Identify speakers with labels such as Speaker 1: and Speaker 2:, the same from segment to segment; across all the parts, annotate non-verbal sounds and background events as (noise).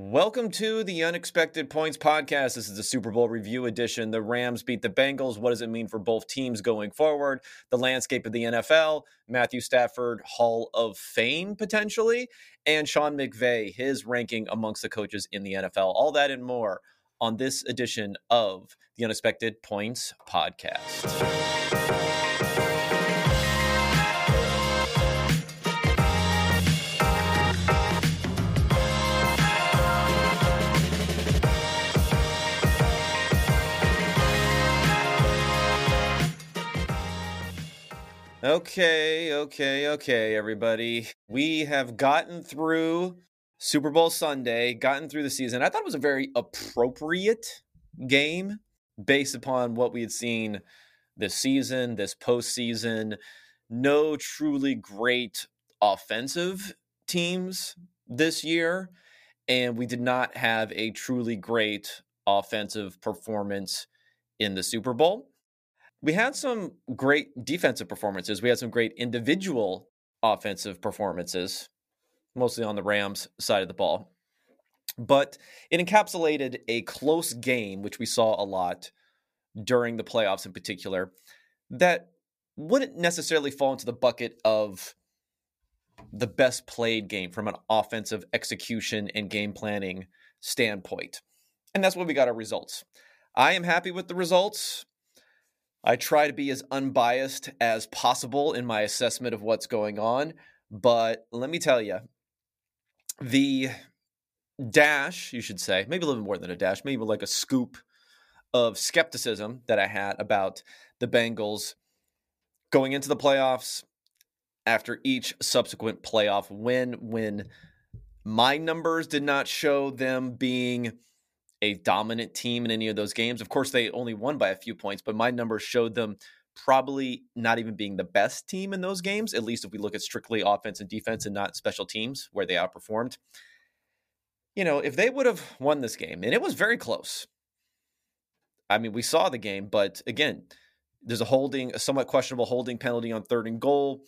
Speaker 1: Welcome to the Unexpected Points Podcast. This is the Super Bowl review edition. The Rams beat the Bengals. What does it mean for both teams going forward? The landscape of the NFL, Matthew Stafford, Hall of Fame potentially, and Sean McVay, his ranking amongst the coaches in the NFL. All that and more on this edition of the Unexpected Points Podcast. Okay, okay, okay, everybody. We have gotten through Super Bowl Sunday, gotten through the season. I thought it was a very appropriate game based upon what we had seen this season, this postseason. No truly great offensive teams this year, and we did not have a truly great offensive performance in the Super Bowl we had some great defensive performances. We had some great individual offensive performances, mostly on the Rams side of the ball. But it encapsulated a close game, which we saw a lot during the playoffs in particular, that wouldn't necessarily fall into the bucket of the best played game from an offensive execution and game planning standpoint. And that's what we got our results. I am happy with the results. I try to be as unbiased as possible in my assessment of what's going on. But let me tell you, the dash, you should say, maybe a little more than a dash, maybe like a scoop of skepticism that I had about the Bengals going into the playoffs after each subsequent playoff win, when my numbers did not show them being a dominant team in any of those games. Of course, they only won by a few points, but my numbers showed them probably not even being the best team in those games, at least if we look at strictly offense and defense and not special teams where they outperformed. You know, if they would have won this game, and it was very close. I mean, we saw the game, but again, there's a holding, a somewhat questionable holding penalty on third and goal.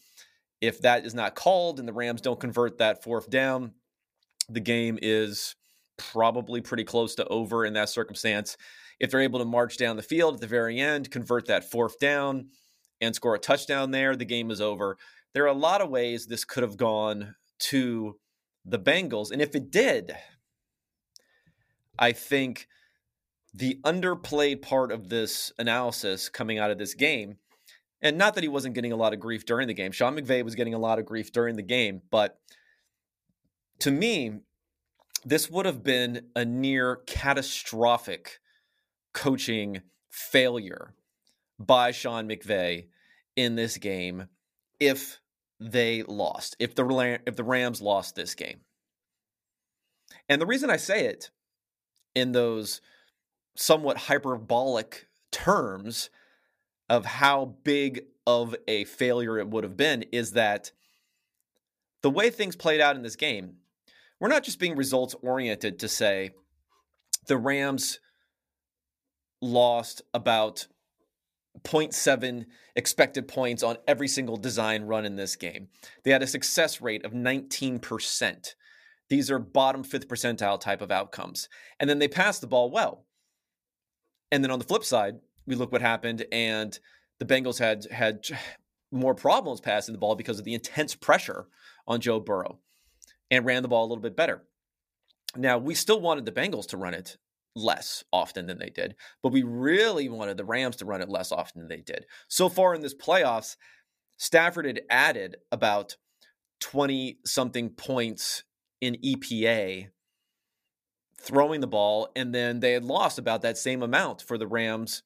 Speaker 1: If that is not called and the Rams don't convert that fourth down, the game is probably pretty close to over in that circumstance. If they're able to march down the field at the very end, convert that fourth down, and score a touchdown there, the game is over. There are a lot of ways this could have gone to the Bengals. And if it did, I think the underplayed part of this analysis coming out of this game, and not that he wasn't getting a lot of grief during the game, Sean McVay was getting a lot of grief during the game, but to me, this would have been a near catastrophic coaching failure by Sean McVay in this game if they lost, if the if the Rams lost this game. And the reason I say it in those somewhat hyperbolic terms of how big of a failure it would have been is that the way things played out in this game we're not just being results oriented to say the Rams lost about 0.7 expected points on every single design run in this game. They had a success rate of 19%. These are bottom fifth percentile type of outcomes. And then they passed the ball well. And then on the flip side, we look what happened and the Bengals had had more problems passing the ball because of the intense pressure on Joe Burrow and ran the ball a little bit better. Now, we still wanted the Bengals to run it less often than they did, but we really wanted the Rams to run it less often than they did. So far in this playoffs, Stafford had added about 20 something points in EPA throwing the ball, and then they had lost about that same amount for the Rams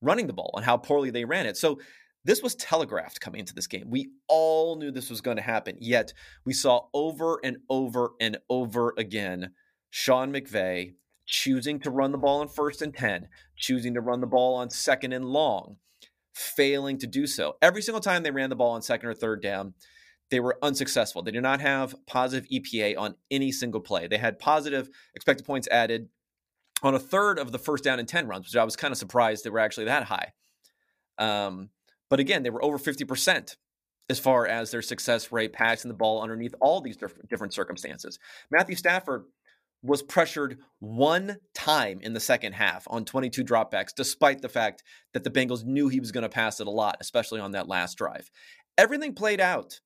Speaker 1: running the ball and how poorly they ran it. So this was telegraphed coming into this game. We all knew this was going to happen, yet we saw over and over and over again Sean McVay choosing to run the ball on first and 10, choosing to run the ball on second and long, failing to do so. Every single time they ran the ball on second or third down, they were unsuccessful. They did not have positive EPA on any single play. They had positive expected points added on a third of the first down and 10 runs, which I was kind of surprised they were actually that high. Um, but again, they were over 50% as far as their success rate passing the ball underneath all these different circumstances. Matthew Stafford was pressured one time in the second half on 22 dropbacks, despite the fact that the Bengals knew he was going to pass it a lot, especially on that last drive. Everything played out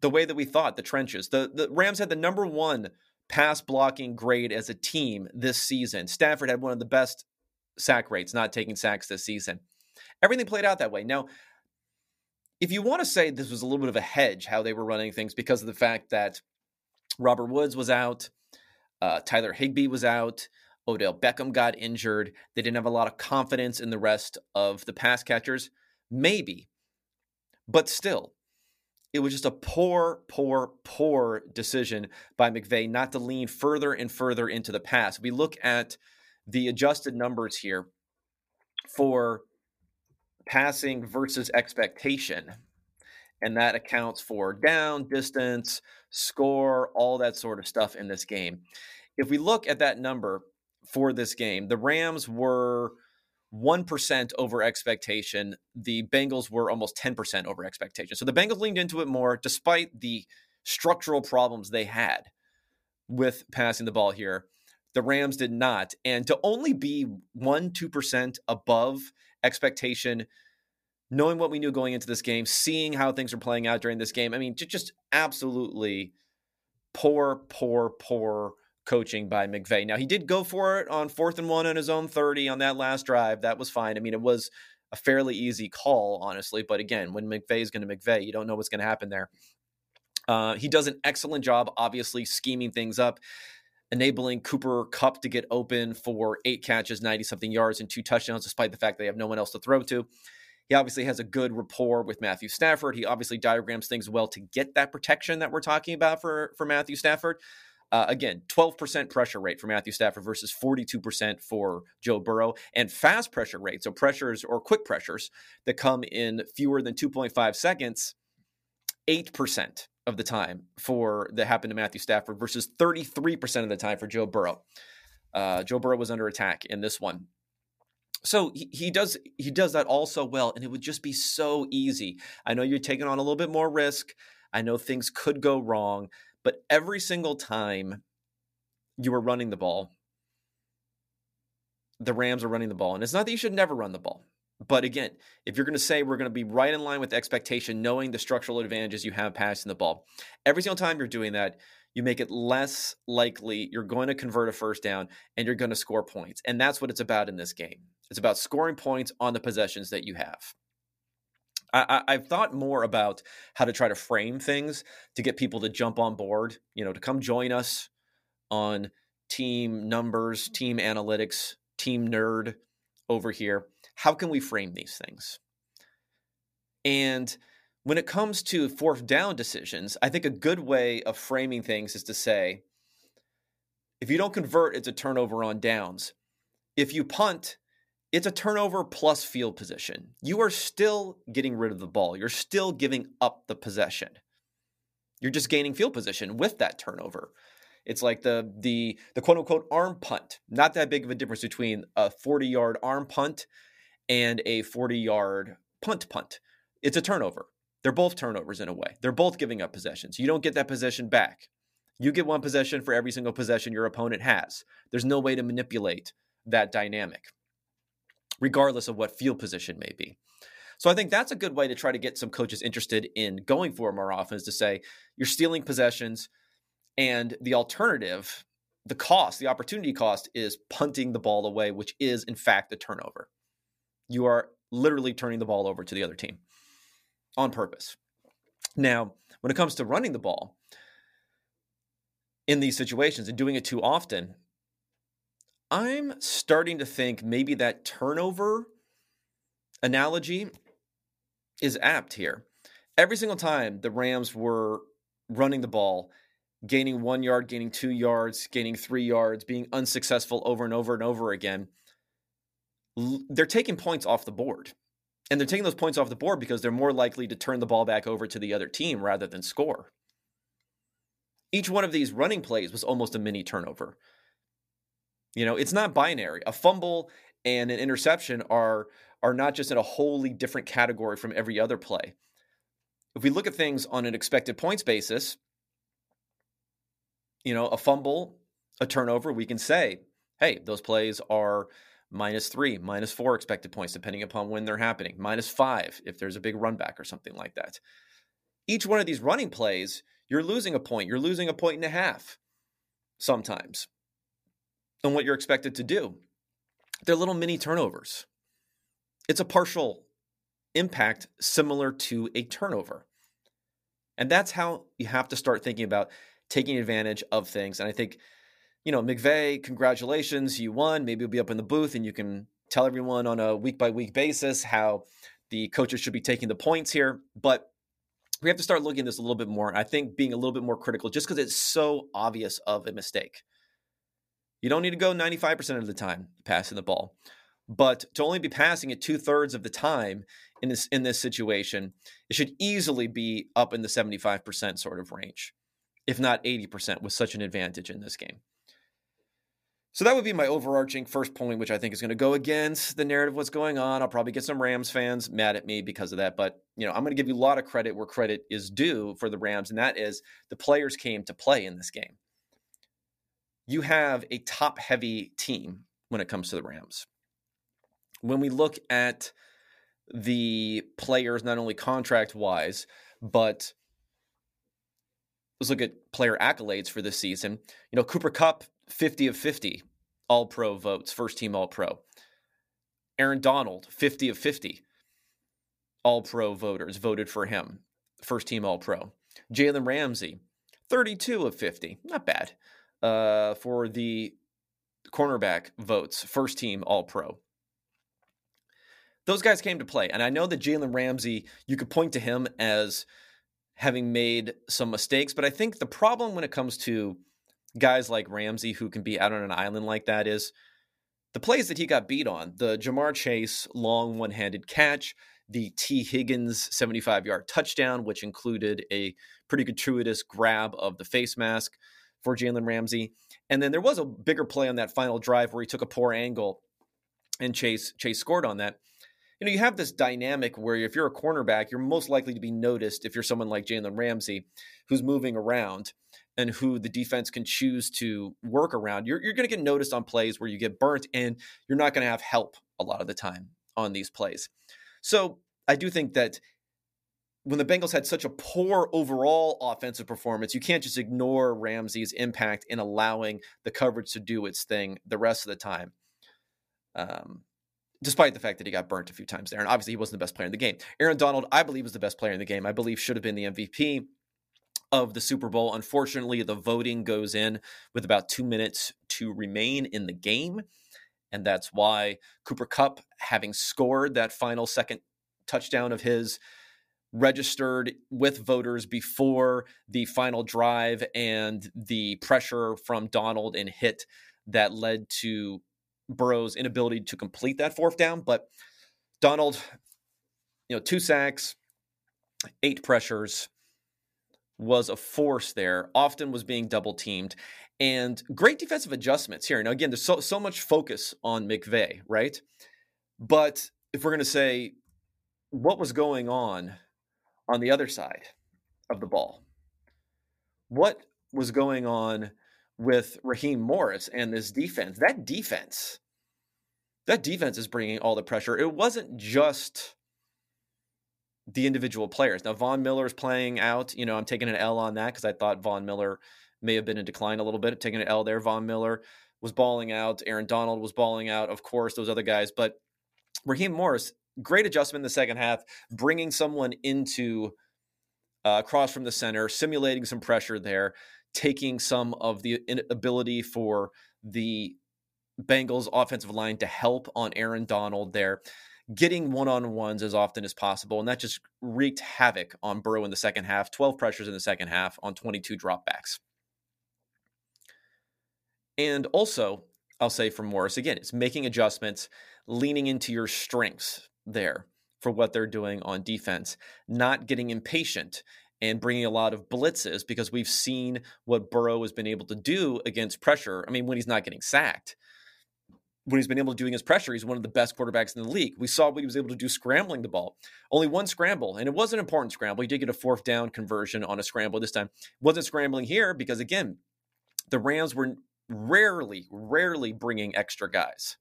Speaker 1: the way that we thought, the trenches. The, the Rams had the number one pass blocking grade as a team this season. Stafford had one of the best sack rates, not taking sacks this season. Everything played out that way. Now, if you want to say this was a little bit of a hedge how they were running things because of the fact that Robert Woods was out, uh, Tyler Higbee was out, Odell Beckham got injured, they didn't have a lot of confidence in the rest of the pass catchers, maybe. But still, it was just a poor, poor, poor decision by McVay not to lean further and further into the pass. We look at the adjusted numbers here for passing versus expectation. And that accounts for down, distance, score, all that sort of stuff in this game. If we look at that number for this game, the Rams were 1% over expectation. The Bengals were almost 10% over expectation. So the Bengals leaned into it more despite the structural problems they had with passing the ball here. The Rams did not. And to only be 1 2% above expectation, knowing what we knew going into this game, seeing how things are playing out during this game, I mean, just absolutely poor, poor, poor coaching by McVay. Now he did go for it on fourth and one on his own 30 on that last drive. That was fine. I mean, it was a fairly easy call, honestly. But again, when McVay is going to McVay, you don't know what's going to happen there. Uh, he does an excellent job, obviously, scheming things up, enabling Cooper Kupp to get open for eight catches, 90 something yards, and two touchdowns, despite the fact they have no one else to throw to. He obviously has a good rapport with Matthew Stafford. He obviously diagrams things well to get that protection that we're talking about for, for Matthew Stafford. Uh, again, 12% pressure rate for Matthew Stafford versus 42% for Joe Burrow, and fast pressure rate, so pressures or quick pressures that come in fewer than 2.5 seconds, 8% of the time for that happened to Matthew Stafford versus 33% of the time for Joe Burrow. Uh, Joe Burrow was under attack in this one. So he, he does he does that all so well, and it would just be so easy. I know you're taking on a little bit more risk. I know things could go wrong, but every single time you were running the ball, the Rams are running the ball. And it's not that you should never run the ball. But again, if you're going to say we're going to be right in line with expectation, knowing the structural advantages you have passing the ball, every single time you're doing that, you make it less likely you're going to convert a first down and you're going to score points. And that's what it's about in this game. It's about scoring points on the possessions that you have. I, have thought more about how to try to frame things to get people to jump on board, you know, to come join us on team numbers, team analytics, team nerd over here. How can we frame these things? And when it comes to fourth down decisions, I think a good way of framing things is to say, if you don't convert, it's a turnover on downs. If you punt, it's a turnover plus field position. You are still getting rid of the ball. You're still giving up the possession. You're just gaining field position with that turnover. It's like the the the quote unquote arm punt. Not that big of a difference between a 40 yard arm punt and a 40 yard punt punt. It's a turnover. They're both turnovers in a way. They're both giving up possessions. You don't get that possession back. You get one possession for every single possession your opponent has. There's no way to manipulate that dynamic regardless of what field position may be. So I think that's a good way to try to get some coaches interested in going for more often is to say you're stealing possessions and the alternative, the cost, the opportunity cost is punting the ball away, which is in fact a turnover. You are literally turning the ball over to the other team on purpose. Now, when it comes to running the ball in these situations and doing it too often, I'm starting to think maybe that turnover analogy is apt here. Every single time the Rams were running the ball, gaining one yard, gaining two yards, gaining three yards, being unsuccessful over and over and over again, they're taking points off the board. And they're taking those points off the board because they're more likely to turn the ball back over to the other team rather than score. Each one of these running plays was almost a mini turnover. You know, it's not binary. A fumble and an interception are are not just in a wholly different category from every other play. If we look at things on an expected points basis, you know, a fumble a turnover, we can say, hey, those plays are minus three, minus four expected points, depending upon when they're happening, minus five if there's a big run back or something like that. Each one of these running plays, you're losing a point, you're losing a point and a half sometimes on what you're expected to do. They're little mini turnovers. It's a partial impact similar to a turnover. And that's how you have to start thinking about taking advantage of things. And I think, you know, McVay, congratulations, you won. Maybe you'll be up in the booth and you can tell everyone on a week by week basis how the coaches should be taking the points here. But we have to start looking at this a little bit more. And I think being a little bit more critical just because it's so obvious of a mistake. You don't need to go 95% of the time passing the ball. But to only be passing it two thirds of the time in this in this situation, it should easily be up in the 75% sort of range, if not 80% with such an advantage in this game. So that would be my overarching first point, which I think is going to go against the narrative what's going on. I'll probably get some Rams fans mad at me because of that, but you know, I'm going to give you a lot of credit where credit is due for the Rams, and that is the players came to play in this game. You have a top heavy team when it comes to the Rams. When we look at the players, not only contract wise, but let's look at player accolades for this season. You know, Cooper Kupp, 50 of 50 All Pro votes, first team All Pro. Aaron Donald, 50 of 50 All Pro voters voted for him, first team All Pro. Jalen Ramsey, 32 of 50, not bad uh, for the cornerback votes, first team All Pro those guys came to play. And I know that Jalen Ramsey, you could point to him as having made some mistakes, but I think the problem when it comes to guys like Ramsey who can be out on an island like that is the plays that he got beat on the Ja'Marr Chase long one handed catch, the Tee Higgins 75 yard touchdown, which included a pretty gratuitous grab of the face mask for Jalen Ramsey. And then there was a bigger play on that final drive where he took a poor angle and Chase Chase scored on that you know, you have this dynamic where if you're a cornerback, you're most likely to be noticed if you're someone like Jalen Ramsey, who's moving around and who the defense can choose to work around. You're, you're going to get noticed on plays where you get burnt and you're not going to have help a lot of the time on these plays. So I do think that when the Bengals had such a poor overall offensive performance, you can't just ignore Ramsey's impact in allowing the coverage to do its thing the rest of the time. Um, despite the fact that he got burnt a few times there. And obviously, he wasn't the best player in the game. Aaron Donald, I believe, was the best player in the game. I believe should have been the MVP of the Super Bowl. Unfortunately, the voting goes in with about two minutes to remain in the game. And that's why Cooper Kupp, having scored that final second touchdown of his, registered with voters before the final drive and the pressure from Donald and hit that led to Burrow's inability to complete that fourth down. But Donald, you know, two sacks, eight pressures, was a force there. Often was being double teamed, and great defensive adjustments here. Now, again, there's so so much focus on McVay, right? But if we're going to say what was going on on the other side of the ball, what was going on with Raheem Morris and this defense. That defense, that defense is bringing all the pressure. It wasn't just the individual players. Now, Von Miller is playing out. You know, I'm taking an L on that because I thought Von Miller may have been in decline a little bit. Taking an L there. Von Miller was balling out. Aaron Donald was balling out. Of course, those other guys. But Raheem Morris, great adjustment in the second half, bringing someone into uh, across from the center, simulating some pressure there taking some of the ability for the Bengals offensive line to help on Aaron Donald there, getting one on ones as often as possible. And that just wreaked havoc on Burrow in the second half 12 pressures in the second half on 22 dropbacks. And also, I'll say for Morris, again, it's making adjustments, leaning into your strengths there for what they're doing on defense, not getting impatient and bringing a lot of blitzes because we've seen what Burrow has been able to do against pressure. I mean, when he's not getting sacked, when he's been able to do his pressure, he's one of the best quarterbacks in the league. We saw what he was able to do scrambling the ball. Only one scramble, and it was an important scramble. He did get a fourth down conversion on a scramble this time. Wasn't scrambling here because again, the Rams were rarely, rarely bringing extra guys.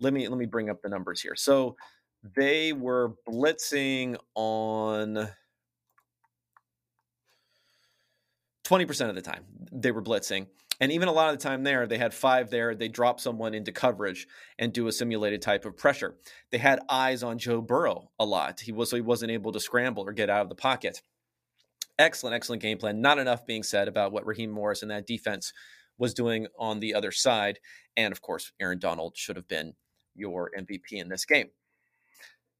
Speaker 1: Let me let me bring up the numbers here. So they were blitzing on 20% of the time. They were blitzing. And even a lot of the time there, they had five there. They drop someone into coverage and do a simulated type of pressure. They had eyes on Joe Burrow a lot. He was so he wasn't able to scramble or get out of the pocket. Excellent, excellent game plan. Not enough being said about what Raheem Morris and that defense was doing on the other side. And of course, Aaron Donald should have been your MVP in this game.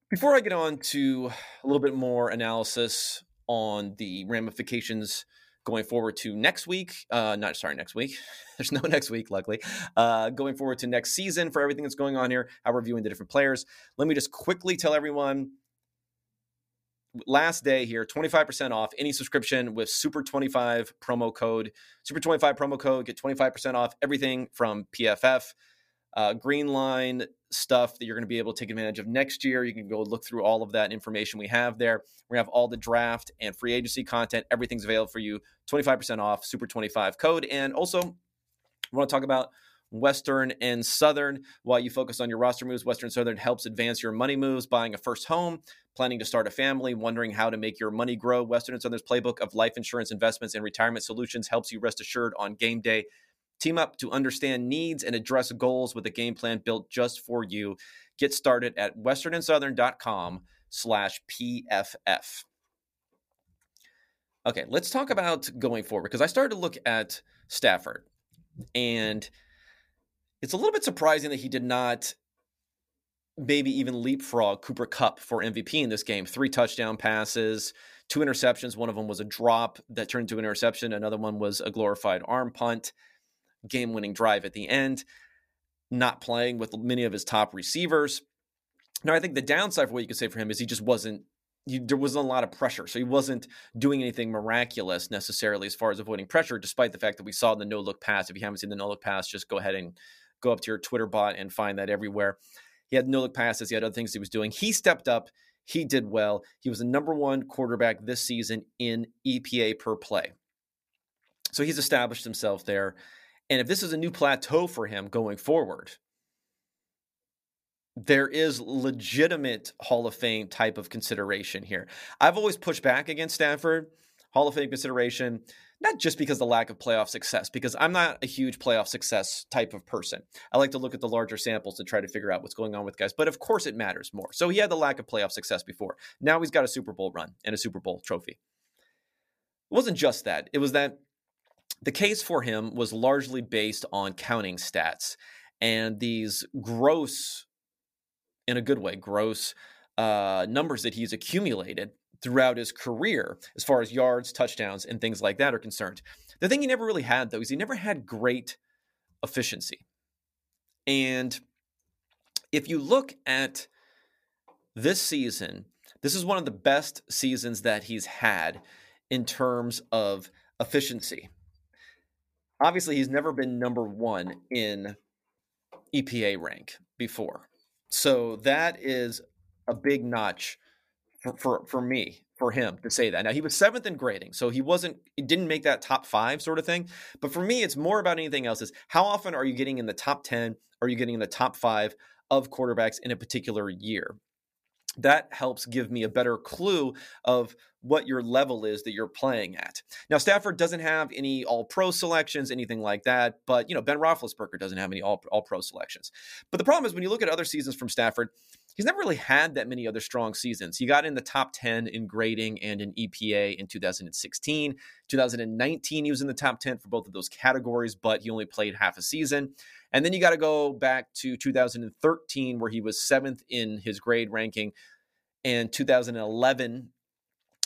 Speaker 1: Before I get on to a little bit more analysis on the ramifications going forward to next week. Uh, not sorry, next week. (laughs) There's no next week, luckily. Uh, going forward to next season for everything that's going on here, how we're viewing the different players. Let me just quickly tell everyone last day here 25% off any subscription with super 25 promo code super 25 promo code get 25% off everything from pff uh, green line stuff that you're going to be able to take advantage of next year. You can go look through all of that information we have there. We're going to have all the draft and free agency content. Everything's available for you. 25% off, Super 25 code. And also, we want to talk about Western and Southern. While you focus on your roster moves, Western Southern helps advance your money moves, buying a first home, planning to start a family, wondering how to make your money grow. Western and Southern's playbook of life insurance investments and retirement solutions helps you rest assured on game day Team up to understand needs and address goals with a game plan built just for you. Get started at westernandsouthern.com slash PFF. Okay, let's talk about going forward because I started to look at Stafford and it's a little bit surprising that he did not maybe even leapfrog Cooper Kupp for MVP in this game. Three touchdown passes, two interceptions. One of them was a drop that turned into an interception. Another one was a glorified arm punt game winning drive at the end, not playing with many of his top receivers. Now, I think the downside for what you could say for him is he just wasn't, he, there wasn't a lot of pressure. So he wasn't doing anything miraculous necessarily as far as avoiding pressure, despite the fact that we saw the no look pass. If you haven't seen the no look pass, just go ahead and go up to your Twitter bot and find that everywhere. He had no look passes, he had other things he was doing. He stepped up. He did well. He was the number one quarterback this season in EPA per play. So he's established himself there. And if this is a new plateau for him going forward, there is legitimate Hall of Fame type of consideration here. I've always pushed back against Stafford, Hall of Fame consideration, not just because the lack of playoff success, because I'm not a huge playoff success type of person. I like to look at the larger samples to try to figure out what's going on with guys, but of course it matters more. So he had the lack of playoff success before. Now he's got a Super Bowl run and a Super Bowl trophy. It wasn't just that, it was that the case for him was largely based on counting stats and these gross, in a good way, gross uh, numbers that he's accumulated throughout his career as far as yards, touchdowns, and things like that are concerned. The thing he never really had, though, is he never had great efficiency. And if you look at this season, this is one of the best seasons that he's had in terms of efficiency obviously he's never been number one in EPA rank before. So that is a big notch for, for, for me, for him to say that. Now he was seventh in grading, so he wasn't he didn't make that top five sort of thing. But for me, it's more about anything else is how often are you getting in the top 10? Are you getting in the top five of quarterbacks in a particular year? That helps give me a better clue of what your level is that you're playing at. Now, Stafford doesn't have any All Pro selections, anything like that, but you know Ben Roethlisberger doesn't have any All All Pro selections. But the problem is when you look at other seasons from Stafford, he's never really had that many other strong seasons. He got in the top 10 in grading and in EPA in 2016. 2019, he was in the top 10 for both of those categories, but he only played half a season. And then you got to go back to 2013, where he was seventh in his grade ranking. And 2011,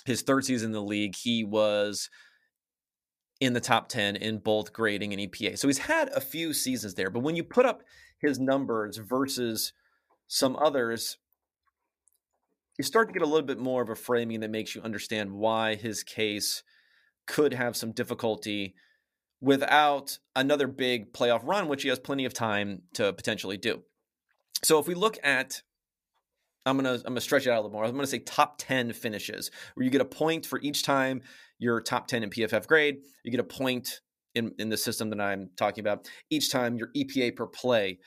Speaker 1: his third season in the league, he was in the top 10 in both grading and EPA. So he's had a few seasons there. But when you put up his numbers versus some others, you start to get a little bit more of a framing that makes you understand why his case could have some difficulty without another big playoff run, which he has plenty of time to potentially do. So if we look at I'm gonna I'm gonna stretch it out a little more. I'm gonna say top 10 finishes where you get a point for each time you're top 10 in PFF grade. You get a point in, in the system that I'm talking about, each time your EPA per play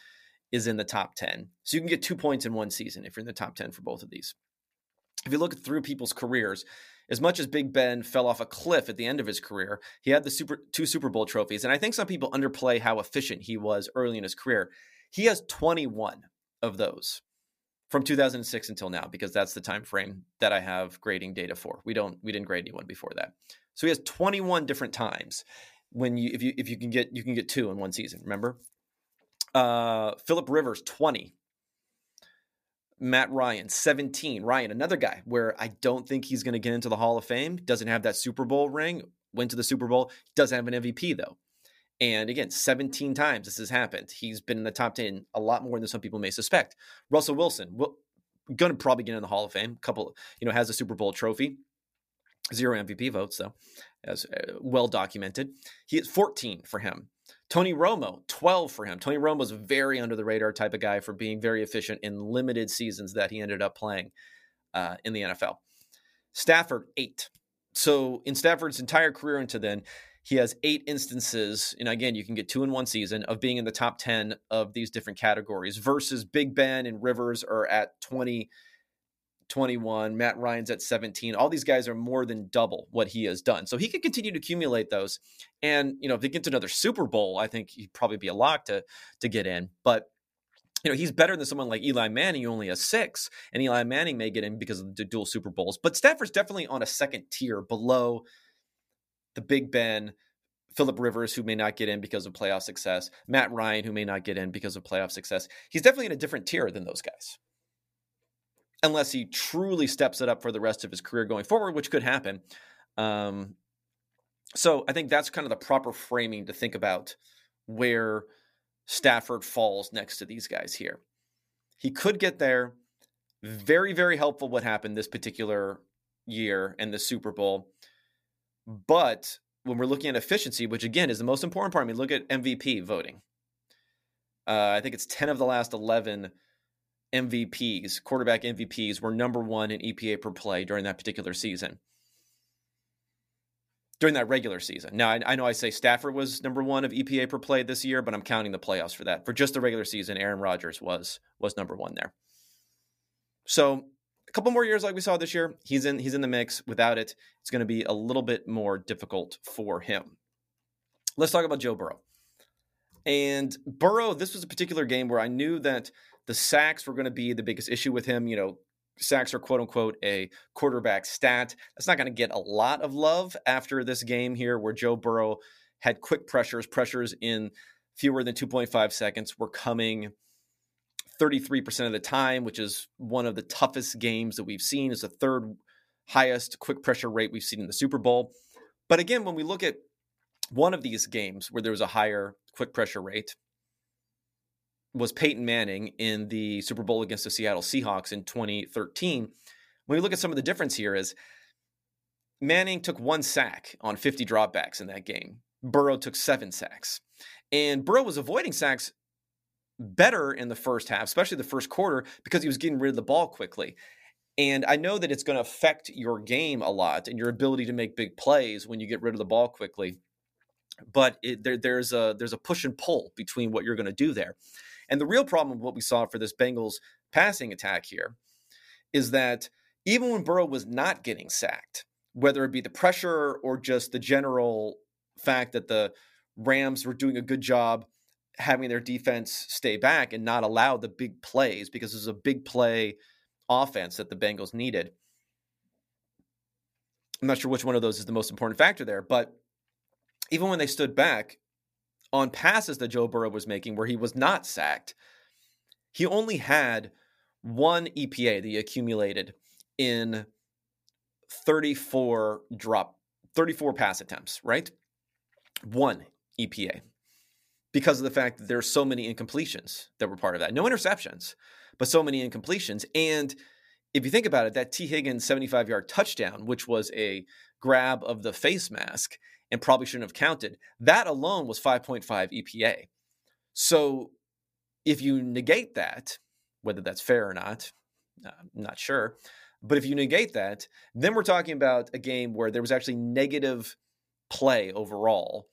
Speaker 1: is in the top 10. So you can get two points in one season if you're in the top 10 for both of these. If you look through people's careers, as much as Big Ben fell off a cliff at the end of his career, he had the super two Super Bowl trophies. And I think some people underplay how efficient he was early in his career. He has 21 of those from 2006 until now because that's the time frame that I have grading data for. We don't we didn't grade anyone before that. So he has 21 different times when you if you if you can get you can get two in one season, remember? Uh Philip Rivers 20. Matt Ryan 17. Ryan another guy where I don't think he's going to get into the Hall of Fame, doesn't have that Super Bowl ring, went to the Super Bowl, doesn't have an MVP though. And again, 17 times this has happened. He's been in the top 10 a lot more than some people may suspect. Russell Wilson, well, going to probably get in the Hall of Fame. Couple, you know, has a Super Bowl trophy. Zero MVP votes, though, as uh, well documented. He is 14 for him. Tony Romo, 12 for him. Tony Romo was a very under the radar type of guy for being very efficient in limited seasons that he ended up playing uh, in the NFL. Stafford, eight. So in Stafford's entire career into then, he has eight instances, and again, you can get two in one season of being in the top 10 of these different categories versus Big Ben and Rivers are at 20, 21. Matt Ryan's at 17. All these guys are more than double what he has done. So he could continue to accumulate those. And, you know, if he gets another Super Bowl, I think he'd probably be a lock to, to get in. But, you know, he's better than someone like Eli Manning, who only has six. And Eli Manning may get in because of the dual Super Bowls. But Stafford's definitely on a second tier below the Big Ben, Philip Rivers, who may not get in because of playoff success, Matt Ryan, who may not get in because of playoff success. He's definitely in a different tier than those guys. Unless he truly steps it up for the rest of his career going forward, which could happen. Um, so I think that's kind of the proper framing to think about where Stafford falls next to these guys here. He could get there. Very, very helpful what happened this particular year and the Super Bowl. But when we're looking at efficiency, which again is the most important part, I mean, look at MVP voting. Uh, I think it's 10 of the last 11 MVPs, quarterback MVPs, were number one in EPA per play during that particular season. During that regular season. Now, I, I know I say Stafford was number one of EPA per play this year, but I'm counting the playoffs for that. For just the regular season, Aaron Rodgers was was number one there. So a couple more years like we saw this year, he's in he's in the mix. Without it, it's going to be a little bit more difficult for him. Let's talk about Joe Burrow. And Burrow, this was a particular game where I knew that the sacks were going to be the biggest issue with him. You know, sacks are quote unquote a quarterback stat. That's not going to get a lot of love after this game here, where Joe Burrow had quick pressures, pressures in fewer than 2.5 seconds were coming 33% of the time, which is one of the toughest games that we've seen. It's the third highest quick pressure rate we've seen in the Super Bowl. But again, when we look at one of these games where there was a higher quick pressure rate, was Peyton Manning in the Super Bowl against the Seattle Seahawks in 2013. When we look at some of the difference here is Manning took one sack on 50 dropbacks in that game. Burrow took seven sacks. And Burrow was avoiding sacks better in the first half, especially the first quarter, because he was getting rid of the ball quickly. And I know that it's going to affect your game a lot and your ability to make big plays when you get rid of the ball quickly. But it, there, there's a there's a push and pull between what you're going to do there. And the real problem of what we saw for this Bengals passing attack here is that even when Burrow was not getting sacked, whether it be the pressure or just the general fact that the Rams were doing a good job having their defense stay back and not allow the big plays because it was a big play offense that the Bengals needed. I'm not sure which one of those is the most important factor there, but even when they stood back on passes that Joe Burrow was making where he was not sacked, he only had one EPA that he accumulated in 34 drop 34 pass attempts, right? One EPA because of the fact that there's so many incompletions that were part of that. No interceptions, but so many incompletions. And if you think about it, that Tee Higgins 75 yard touchdown, which was a grab of the face mask and probably shouldn't have counted, that alone was 5.5 EPA. So if you negate that, whether that's fair or not, I'm not sure. But if you negate that, then we're talking about a game where there was actually negative play overall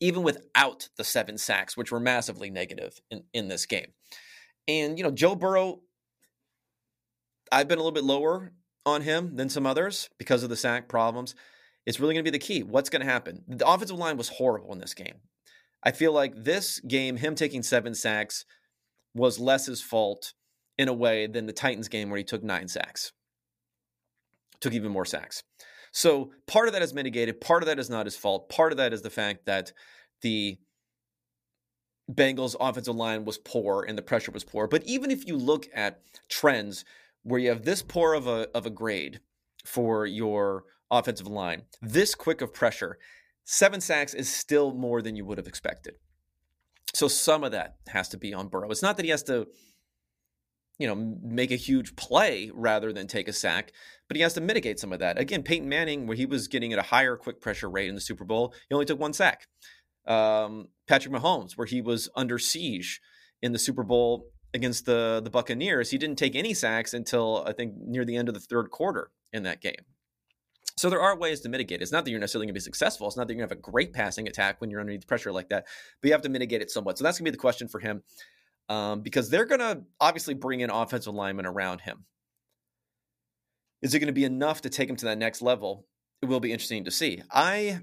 Speaker 1: even without the seven sacks, which were massively negative in, in this game. And, you know, Joe Burrow, I've been a little bit lower on him than some others because of the sack problems. It's really going to be the key. What's going to happen? The offensive line was horrible in this game. I feel like this game, him taking seven sacks, was less his fault in a way than the Titans game where he took nine sacks, took even more sacks. So part of that is mitigated. Part of that is not his fault. Part of that is the fact that the Bengals offensive line was poor and the pressure was poor. But even if you look at trends where you have this poor of a of a grade for your offensive line, this quick of pressure, seven sacks is still more than you would have expected. So some of that has to be on Burrow. It's not that he has to you know, make a huge play rather than take a sack, but he has to mitigate some of that. Again, Peyton Manning, where he was getting at a higher quick pressure rate in the Super Bowl, he only took one sack. Um, Patrick Mahomes, where he was under siege in the Super Bowl against the the Buccaneers, he didn't take any sacks until I think near the end of the third quarter in that game. So there are ways to mitigate. It's not that you're necessarily going to be successful. It's not that you're going to have a great passing attack when you're underneath pressure like that, but you have to mitigate it somewhat. So that's going to be the question for him um, because they're going to obviously bring in offensive linemen around him. Is it going to be enough to take him to that next level? It will be interesting to see. I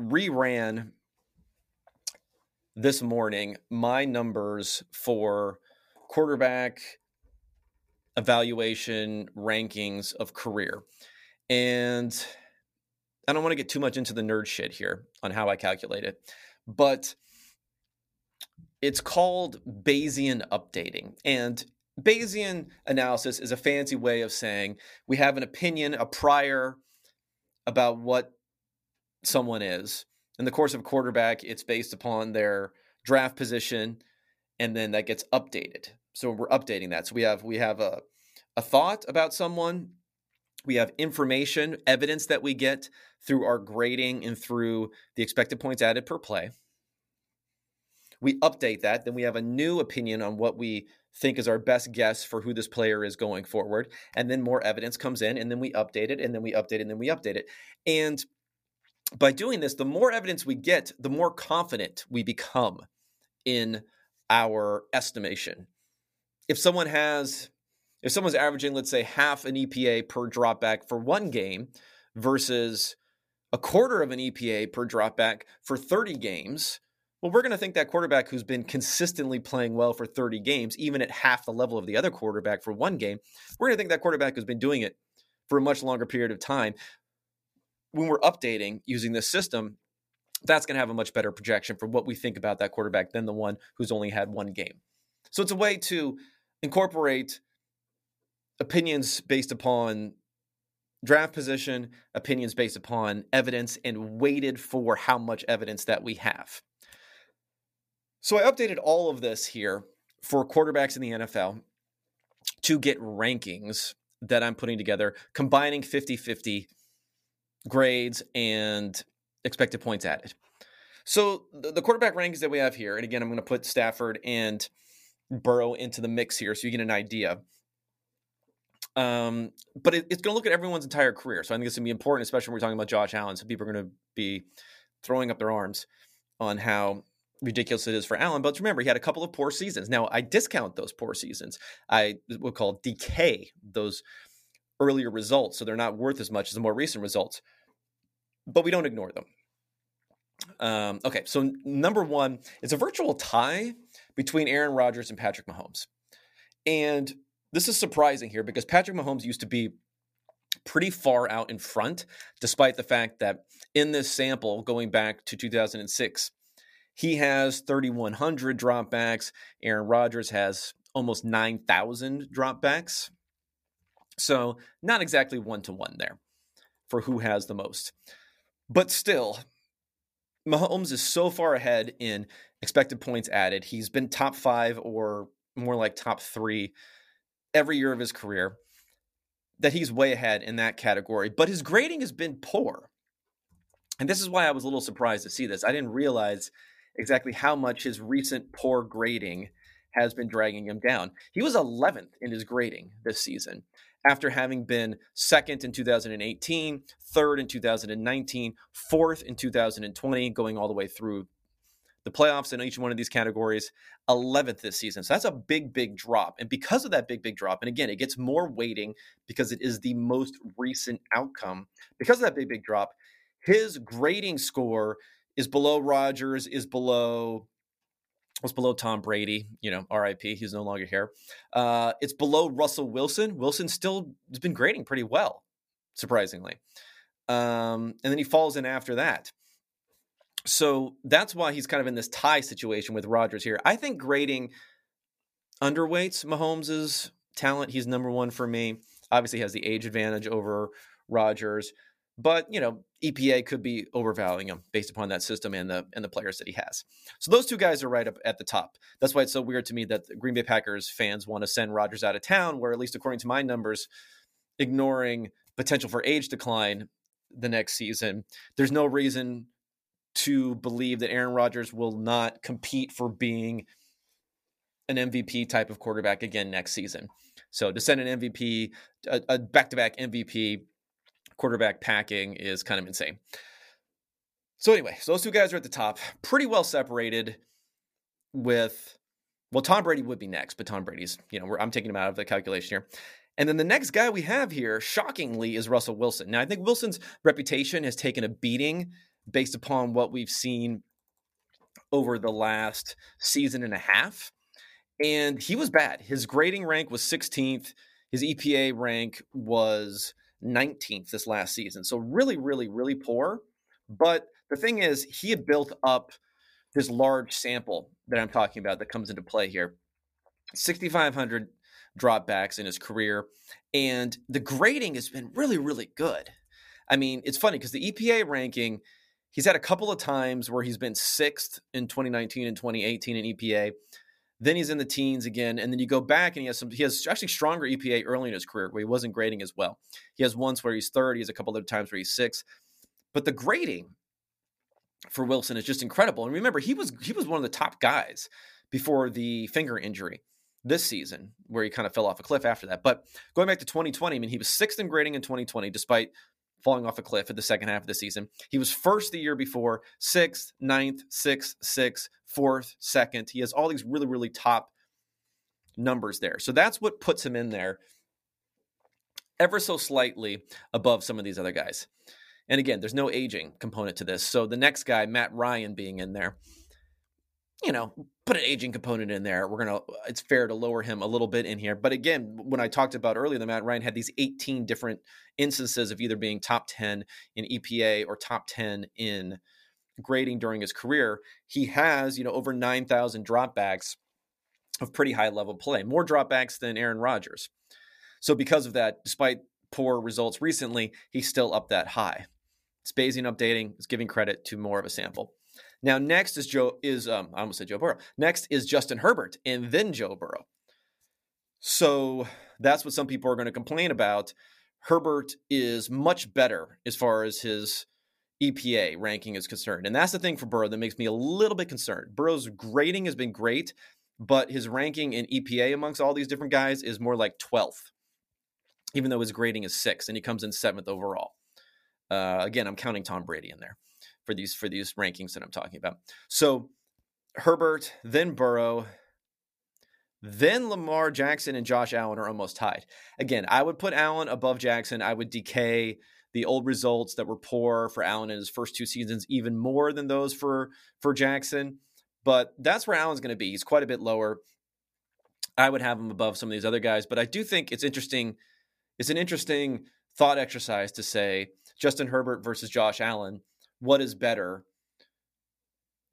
Speaker 1: reran this morning my numbers for quarterback evaluation rankings of career. And I don't want to get too much into the nerd shit here on how I calculate it, but it's called Bayesian updating. And Bayesian analysis is a fancy way of saying we have an opinion, a prior about what someone is. In the course of a quarterback, it's based upon their draft position, and then that gets updated. So we're updating that. So we have we have a a thought about someone, we have information, evidence that we get through our grading and through the expected points added per play we update that. Then we have a new opinion on what we think is our best guess for who this player is going forward. And then more evidence comes in, and then we update it, and then we update it, and then we update it. And by doing this, the more evidence we get, the more confident we become in our estimation. If someone has, if someone's averaging, let's say, half an EPA per dropback for one game versus a quarter of an EPA per dropback for 30 games, well, we're going to think that quarterback who's been consistently playing well for 30 games, even at half the level of the other quarterback for one game, we're going to think that quarterback has been doing it for a much longer period of time. When we're updating using this system, that's going to have a much better projection for what we think about that quarterback than the one who's only had one game. So it's a way to incorporate opinions based upon draft position, opinions based upon evidence, and weighted for how much evidence that we have. So I updated all of this here for quarterbacks in the NFL to get rankings that I'm putting together, combining 50 50 grades and expected points added. So the quarterback rankings that we have here, and again, I'm going to put Stafford and Burrow into the mix here so you get an idea. Um, but it, it's going to look at everyone's entire career. So I think it's going to be important, especially when we're talking about Josh Allen. So people are going to be throwing up their arms on how ridiculous it is for Allen. But remember, he had a couple of poor seasons. Now, I discount those poor seasons. I would call decay those earlier results. So they're not worth as much as the more recent results. But we don't ignore them. Um, okay, so number one, it's a virtual tie between Aaron Rodgers and Patrick Mahomes. And this is surprising here because Patrick Mahomes used to be pretty far out in front, despite the fact that in this sample going back to 2006, he has 3,100 dropbacks. Aaron Rodgers has almost 9,000 dropbacks. So, not exactly one to one there for who has the most. But still, Mahomes is so far ahead in expected points added. He's been top five or more like top three every year of his career, that he's way ahead in that category. But his grading has been poor. And this is why I was a little surprised to see this. I didn't realize exactly how much his recent poor grading has been dragging him down. He was 11th in his grading this season after having been second in 2018, third in 2019, fourth in 2020, going all the way through the playoffs in each one of these categories, 11th this season. So that's a big, big drop. And because of that big, big drop, and again, it gets more weighting because it is the most recent outcome. Because of that big, big drop, his grading score is below Rodgers, is below was below Tom Brady, you know, RIP, he's no longer here. Uh, it's below Russell Wilson. Wilson still has been grading pretty well, surprisingly. Um, and then he falls in after that. So that's why he's kind of in this tie situation with Rodgers here. I think grading underweights Mahomes' talent. He's number one for me. Obviously, has the age advantage over Rodgers, but you know EPA could be overvaluing him based upon that system and the and the players that he has. So those two guys are right up at the top. That's why it's so weird to me that Green Bay Packers fans want to send Rodgers out of town, where at least according to my numbers, ignoring potential for age decline the next season, there's no reason to believe that Aaron Rodgers will not compete for being an MVP type of quarterback again next season. So to send an MVP, a back to back MVP quarterback packing is kind of insane. So anyway, so those two guys are at the top, pretty well separated. With well, Tom Brady would be next, but Tom Brady's you know I'm taking him out of the calculation here. And then the next guy we have here, shockingly, is Russell Wilson. Now I think Wilson's reputation has taken a beating based upon what we've seen over the last season and a half. And he was bad. His grading rank was 16th. His EPA rank was 19th this last season. So really, really, really poor. But the thing is, he had built up this large sample that I'm talking about that comes into play here. 6,500 dropbacks in his career. And the grading has been really, really good. I mean, it's funny because the EPA ranking He's had a couple of times where he's been sixth in 2019 and 2018 in EPA. Then he's in the teens again, and then you go back and he has some. He has actually stronger EPA early in his career where he wasn't grading as well. He has once where he's third. He has a couple of times where he's six. But the grading for Wilson is just incredible. And remember, he was he was one of the top guys before the finger injury this season, where he kind of fell off a cliff after that. But going back to 2020, I mean, he was sixth in grading in 2020, despite falling off a cliff at the second half of the season. He was first the year before, sixth, ninth, sixth, sixth, fourth, second. He has all these really, really top numbers there. So that's what puts him in there ever so slightly above some of these other guys. And again, there's no aging component to this. So the next guy, Matt Ryan, being in there, you know, put an aging component in there. We're gonna. It's fair to lower him a little bit in here. But again, when I talked about earlier, the Matt Ryan had these 18 different instances of either being top 10 in EPA or top 10 in grading during his career. He has, you know, over 9,000 dropbacks of pretty high level play, more dropbacks than Aaron Rodgers. So because of that, despite poor results recently, he's still up that high. Bayesian updating is giving credit to more of a sample. Now, next is Joe is um, I almost said Joe Burrow. Next is Justin Herbert, and then Joe Burrow. So that's what some people are going to complain about. Herbert is much better as far as his EPA ranking is concerned, and that's the thing for Burrow that makes me a little bit concerned. Burrow's grading has been great, but his ranking in EPA amongst all these different guys is more like 12th, even though his grading is sixth, and he comes in seventh overall. Uh, again, I'm counting Tom Brady in there for these for these rankings that I'm talking about. So Herbert, then Burrow, then Lamar Jackson and Josh Allen are almost tied. Again, I would put Allen above Jackson. I would decay the old results that were poor for Allen in his first two seasons even more than those for for Jackson. But that's where Allen's going to be. He's quite a bit lower. I would have him above some of these other guys, but I do think it's interesting. It's an interesting thought exercise to say Justin Herbert versus Josh Allen what is better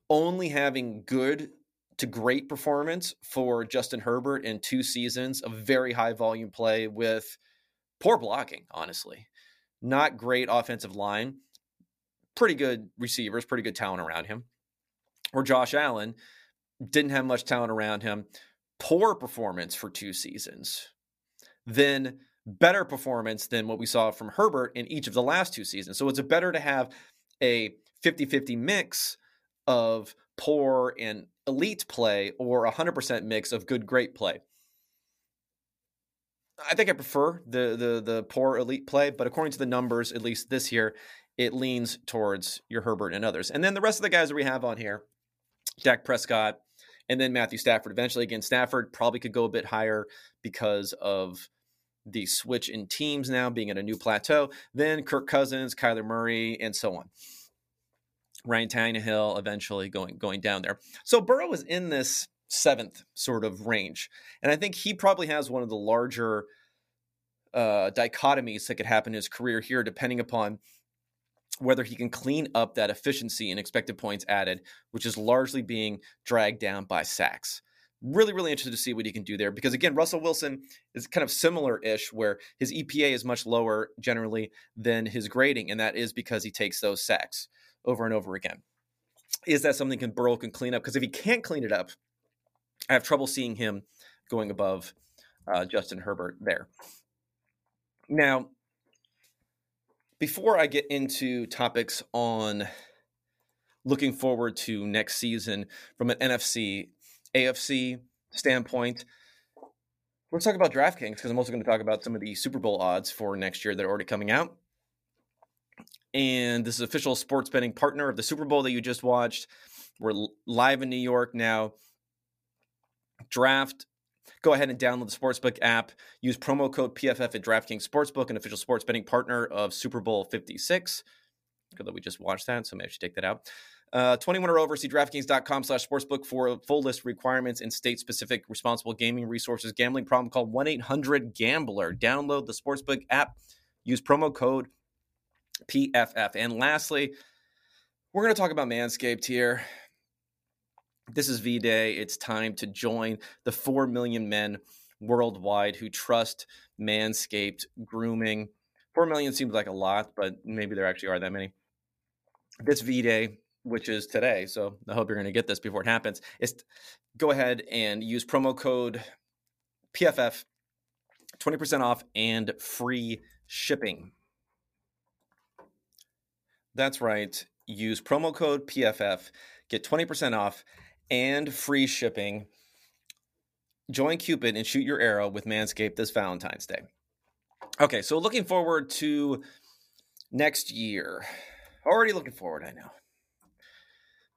Speaker 1: only having good to great performance for Justin Herbert in two seasons of very high volume play with poor blocking, honestly. Not great offensive line, pretty good receivers, pretty good talent around him. Or Josh Allen didn't have much talent around him, poor performance for two seasons. Then better performance than what we saw from Herbert in each of the last two seasons. So it's better to have a 50 50 mix of poor and elite play or a 100% mix of good, great play. I think I prefer the, the, the poor elite play, but according to the numbers, at least this year, it leans towards your Herbert and others. And then the rest of the guys that we have on here Dak Prescott, and then Matthew Stafford. Eventually, again, Stafford probably could go a bit higher because of the switch in teams now being at a new plateau. Then Kirk Cousins, Kyler Murray, and so on. Ryan Tannehill eventually going going down there. So Burrow is in this seventh sort of range, and I think he probably has one of the larger uh, dichotomies that could happen in his career here, depending upon whether he can clean up that efficiency and expected points added, which is largely being dragged down by sacks. Really, really interested to see what he can do there because, again, Russell Wilson is kind of similar ish, where his EPA is much lower generally than his grading, and that is because he takes those sacks over and over again. Is that something can Burrow can clean up? Because if he can't clean it up, I have trouble seeing him going above uh, Justin Herbert there. Now, before I get into topics on looking forward to next season from an NFC, AFC standpoint, let's talk about DraftKings because I'm also going to talk about some of the Super Bowl odds for next year that are already coming out and this is official sports betting partner of the Super Bowl that you just watched. We're live in New York now. Draft. Go ahead and download the Sportsbook app. Use promo code PFF at DraftKings Sportsbook, an official sports betting partner of Super Bowl 56. Good that we just watched that, so maybe I should take that out. Uh, 21 or over, see DraftKings.com slash sportsbook for full list requirements and state specific responsible gaming resources. Gambling problem call 1 800 Gambler. Download the Sportsbook app. Use promo code PFF. And lastly, we're going to talk about Manscaped here. This is V Day. It's time to join the 4 million men worldwide who trust Manscaped grooming. 4 million seems like a lot, but maybe there actually are that many. This V Day, which is today, so I hope you're going to get this before it happens, is go ahead and use promo code PFF, 20% off and free shipping. That's right. Use promo code PFF, get 20% off and free shipping. Join Cupid and shoot your arrow with Manscaped this Valentine's Day. Okay, so looking forward to next year. Already looking forward, I know.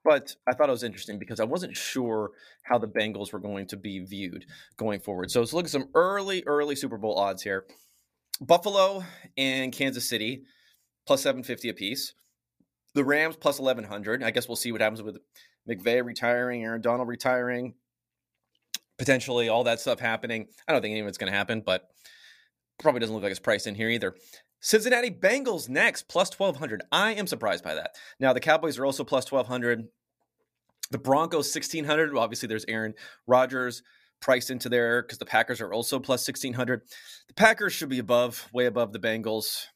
Speaker 1: But I thought it was interesting because I wasn't sure how the Bengals were going to be viewed going forward. So let's look at some early, early Super Bowl odds here. Buffalo and Kansas City plus 750 apiece. The Rams plus 1100. I guess we'll see what happens with McVay retiring, Aaron Donald retiring, potentially all that stuff happening. I don't think any of it's going to happen, but probably doesn't look like it's priced in here either. Cincinnati Bengals next, plus 1200. I am surprised by that. Now, the Cowboys are also plus 1200. The Broncos, 1600. Well, obviously, there's Aaron Rodgers priced into there because the Packers are also plus 1600. The Packers should be above, way above the Bengals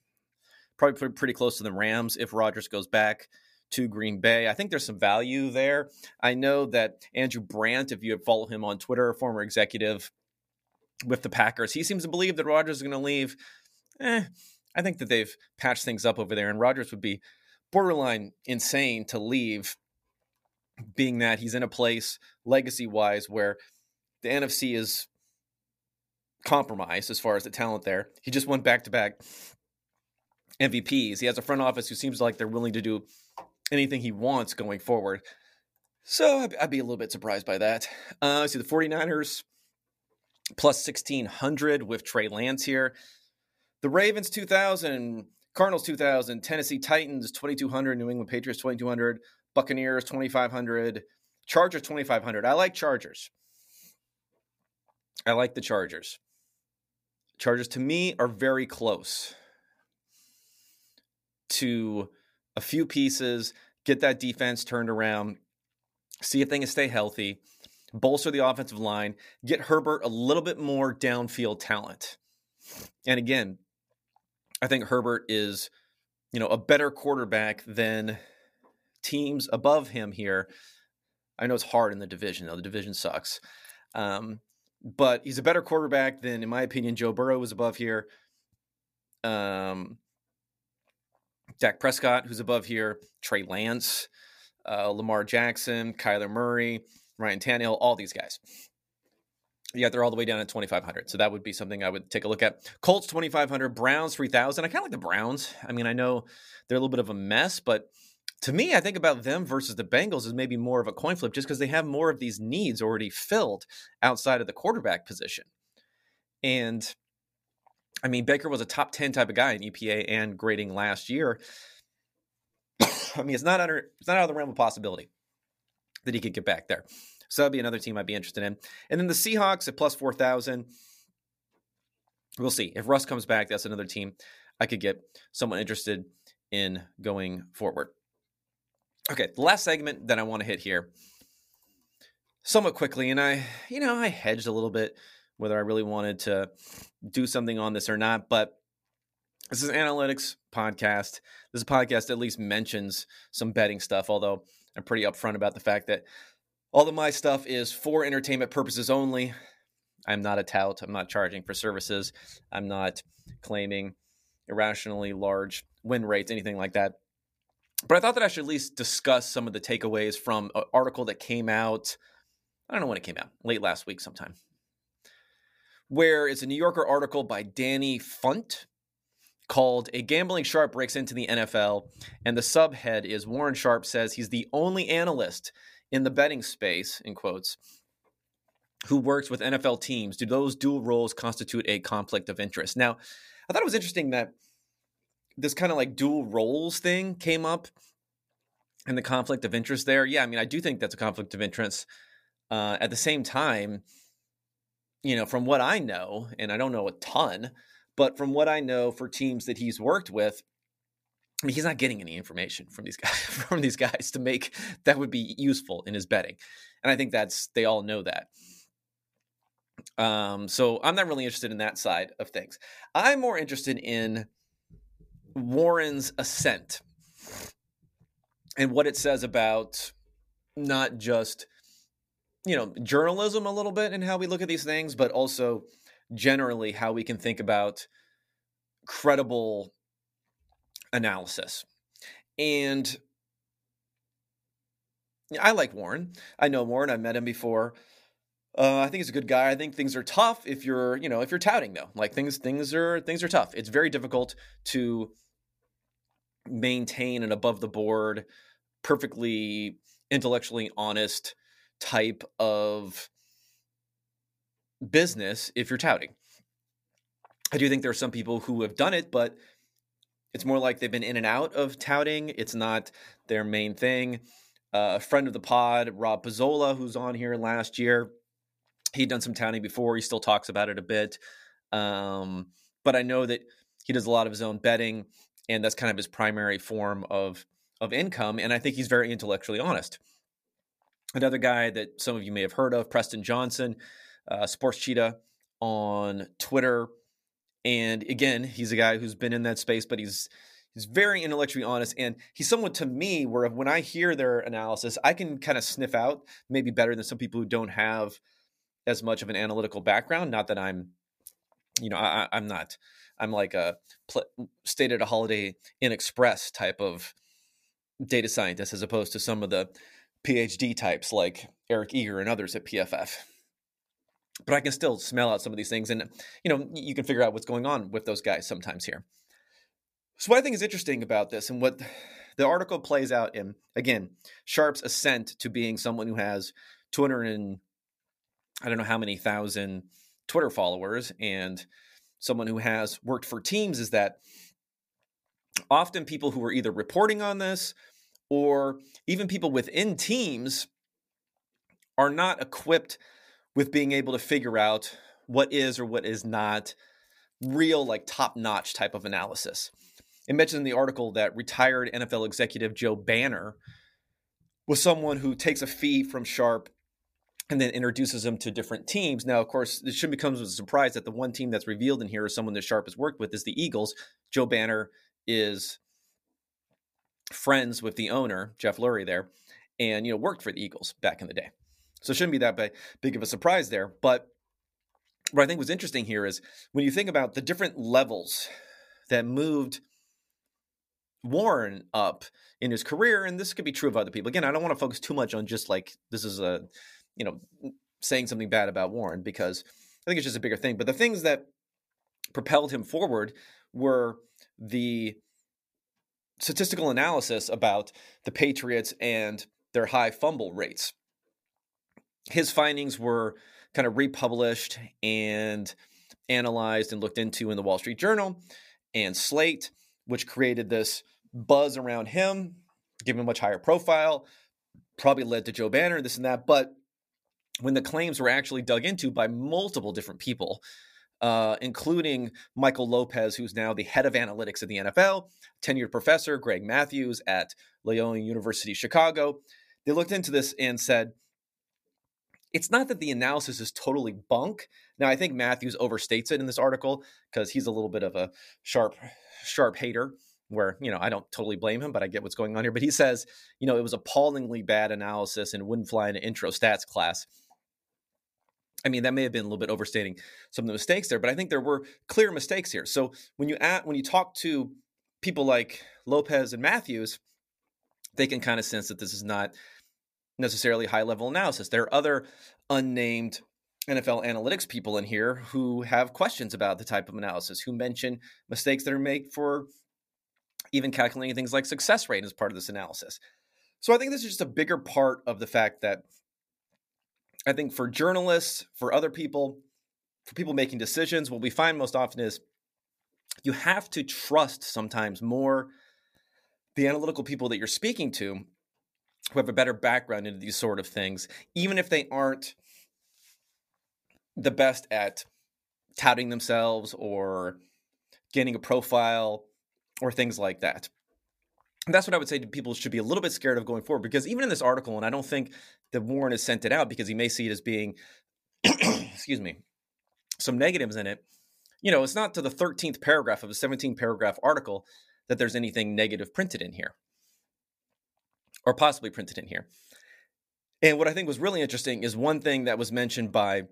Speaker 1: probably pretty close to the Rams if Rodgers goes back to Green Bay. I think there's some value there. I know that Andrew Brandt, if you follow him on Twitter, former executive with the Packers, he seems to believe that Rodgers is going to leave. Eh, I think that they've patched things up over there, and Rodgers would be borderline insane to leave, being that he's in a place legacy wise where the NFC is compromised as far as the talent there. He just went back to back MVPs. He has a front office who seems like they're willing to do anything he wants going forward. So I'd, be a little bit surprised by that. Uh, see the 49ers plus 1600 with Trey Lance here. The Ravens 2000, Cardinals 2000, Tennessee Titans 2200, New England Patriots 2200, Buccaneers 2500, Chargers 2500. I like Chargers. I like the Chargers. Chargers to me are very close to a few pieces, get that defense turned around, see if they can stay healthy, bolster the offensive line, get Herbert a little bit more downfield talent. And again, I think Herbert is, you know, a better quarterback than teams above him here. I know it's hard in the division, though. The division sucks. Um, but he's a better quarterback than, in my opinion, Joe Burrow was above here. Um, Dak Prescott, who's above here, Trey Lance, uh, Lamar Jackson, Kyler Murray, Ryan Tannehill, all these guys. Yeah, they're all the way down at 2,500. So that would be something I would take a look at. Colts 2,500, Browns 3,000. I kind of like the Browns. I mean, I know they're a little bit of a mess, but to me, I think about them versus the Bengals is maybe more of a coin flip just because they have more of these needs already filled outside of the quarterback position. And I mean, Baker was a top 10 type of guy in EPA and grading last year. (coughs) I mean, it's not under it's not out of the realm of possibility that he could get back there. So that'd be another team I'd be interested in. And then the Seahawks at plus 4,000. We'll see. If Russ comes back, that's another team I could get someone interested in going forward. Okay, the last segment that I want to hit here somewhat quickly, and I, you know, I hedged a little bit whether I really wanted to do something on this or not, but this is an analytics podcast. This podcast at least mentions some betting stuff, although I'm pretty upfront about the fact that all of my stuff is for entertainment purposes only. I'm not a tout. I'm not charging for services. I'm not claiming irrationally large win rates, anything like that. But I thought that I should at least discuss some of the takeaways from an article that came out. I don't know when it came out, late last week sometime, where it's a New Yorker article by Danny Funt called A Gambling Sharp Breaks into the NFL. And the subhead is Warren Sharp says he's the only analyst in the betting space, in quotes, who works with NFL teams. Do those dual roles constitute a conflict of interest? Now, I thought it was interesting that this kind of like dual roles thing came up and the conflict of interest there. Yeah, I mean, I do think that's a conflict of interest. Uh, at the same time, you know, from what I know, and I don't know a ton, but from what I know for teams that he's worked with, I mean, he's not getting any information from these guys (laughs) from these guys to make that would be useful in his betting, and I think that's they all know that. Um, so I'm not really interested in that side of things. I'm more interested in Warren's ascent and what it says about not just you know journalism a little bit and how we look at these things but also generally how we can think about credible analysis and I like Warren. I know Warren. I've met him before. Uh, I think he's a good guy. I think things are tough if you're, you know, if you're touting though. Like things, things are things are tough. It's very difficult to maintain an above the board, perfectly intellectually honest type of business if you're touting. I do think there are some people who have done it, but it's more like they've been in and out of touting. It's not their main thing. Uh, a friend of the pod, Rob Pizzola, who's on here last year, he'd done some touting before. He still talks about it a bit. Um, but I know that he does a lot of his own betting, and that's kind of his primary form of of income. And I think he's very intellectually honest. Another guy that some of you may have heard of, Preston Johnson, uh, Sports Cheetah on Twitter. And again, he's a guy who's been in that space, but he's he's very intellectually honest. And he's someone to me where when I hear their analysis, I can kind of sniff out maybe better than some people who don't have as much of an analytical background. Not that I'm, you know, I, am not. I'm like a pl- stayed at a Holiday Inn Express type of data scientist, as opposed to some of the PhD types like Eric Eager and others at PFF. But I can still smell out some of these things, and you know, you can figure out what's going on with those guys sometimes here. So, what I think is interesting about this, and what the article plays out in, again, Sharp's ascent to being someone who has 200 and I don't know how many thousand Twitter followers and someone who has worked for teams is that often people who are either reporting on this or even people within teams are not equipped with being able to figure out what is or what is not real, like top notch type of analysis. It mentioned in the article that retired NFL executive Joe Banner was someone who takes a fee from Sharp and then introduces them to different teams. Now, of course, it shouldn't become a surprise that the one team that's revealed in here is someone that Sharp has worked with is the Eagles. Joe Banner is friends with the owner, Jeff Lurie, there, and you know worked for the Eagles back in the day. So it shouldn't be that big of a surprise there. But what I think was interesting here is when you think about the different levels that moved Warren up in his career, and this could be true of other people. Again, I don't want to focus too much on just like this is a you know, saying something bad about Warren because I think it's just a bigger thing. But the things that propelled him forward were the statistical analysis about the Patriots and their high fumble rates. His findings were kind of republished and analyzed and looked into in the Wall Street Journal and Slate, which created this buzz around him, given a much higher profile, probably led to Joe Banner, this and that. But when the claims were actually dug into by multiple different people, uh, including Michael Lopez, who's now the head of analytics at the NFL, tenured professor Greg Matthews at Loyola University Chicago. They looked into this and said, it's not that the analysis is totally bunk. Now, I think Matthews overstates it in this article because he's a little bit of a sharp, sharp hater. Where you know I don't totally blame him, but I get what's going on here. But he says, you know, it was appallingly bad analysis and wouldn't fly in an intro stats class. I mean, that may have been a little bit overstating some of the mistakes there, but I think there were clear mistakes here. So when you at, when you talk to people like Lopez and Matthews, they can kind of sense that this is not necessarily high level analysis. There are other unnamed NFL analytics people in here who have questions about the type of analysis, who mention mistakes that are made for even calculating things like success rate as part of this analysis. So I think this is just a bigger part of the fact that I think for journalists, for other people, for people making decisions, what we find most often is you have to trust sometimes more the analytical people that you're speaking to who have a better background into these sort of things, even if they aren't the best at touting themselves or gaining a profile or things like that that's what I would say to people should be a little bit scared of going forward because even in this article, and I don't think that Warren has sent it out because he may see it as being, (clears throat) excuse me, some negatives in it. You know, it's not to the 13th paragraph of a 17 paragraph article that there's anything negative printed in here or possibly printed in here. And what I think was really interesting is one thing that was mentioned by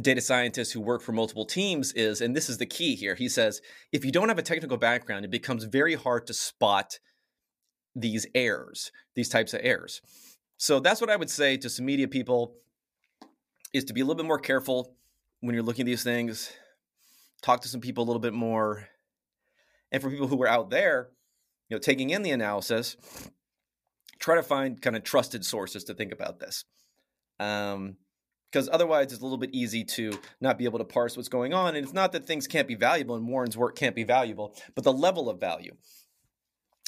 Speaker 1: data scientists who work for multiple teams is, and this is the key here, he says, if you don't have a technical background, it becomes very hard to spot these errors, these types of errors. So that's what I would say to some media people is to be a little bit more careful when you're looking at these things. Talk to some people a little bit more. And for people who are out there, you know, taking in the analysis, try to find kind of trusted sources to think about this. Um, because otherwise it's a little bit easy to not be able to parse what's going on. And it's not that things can't be valuable and Warren's work can't be valuable, but the level of value.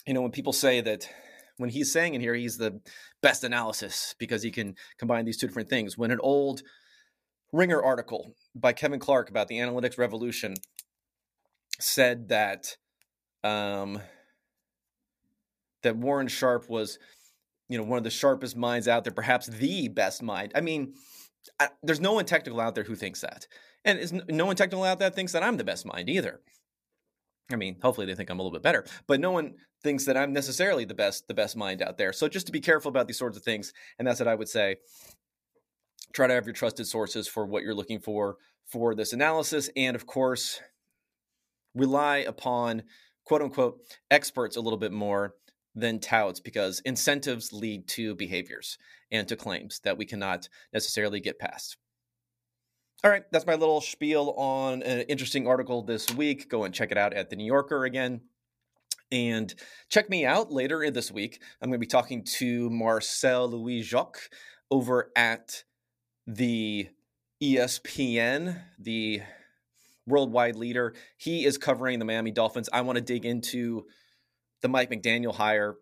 Speaker 1: You know, when people say that when he's saying in here he's the best analysis because he can combine these two different things, when an old Ringer article by Kevin Clark about the analytics revolution said that um, that Warren Sharp was, you know, one of the sharpest minds out there, perhaps the best mind. I mean, I, there's no one technical out there who thinks that, and no one technical out there thinks that I'm the best mind either. I mean, hopefully they think I'm a little bit better, but no one thinks that I'm necessarily the best the best mind out there. So just to be careful about these sorts of things, and that's what I would say. Try to have your trusted sources for what you're looking for for this analysis, and of course, rely upon quote unquote experts a little bit more than touts because incentives lead to behaviors and to claims that we cannot necessarily get past. All right, that's my little spiel on an interesting article this week. Go and check it out at the New Yorker again. And check me out later in this week. I'm going to be talking to Marcel Louis Jacques over at the ESPN, the worldwide leader. He is covering the Miami Dolphins. I want to dig into the Mike McDaniel hire,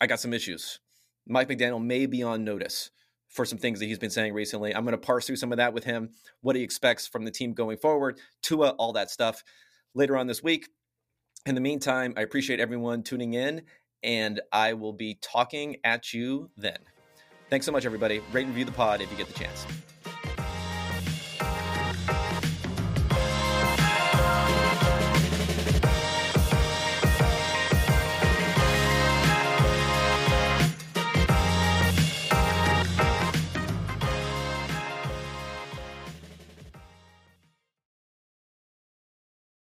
Speaker 1: I got some issues. Mike McDaniel may be on notice for some things that he's been saying recently. I'm going to parse through some of that with him, what he expects from the team going forward, Tua, all that stuff later on this week. In the meantime, I appreciate everyone tuning in, and I will be talking at you then. Thanks so much, everybody. Rate and review the pod if you get the chance.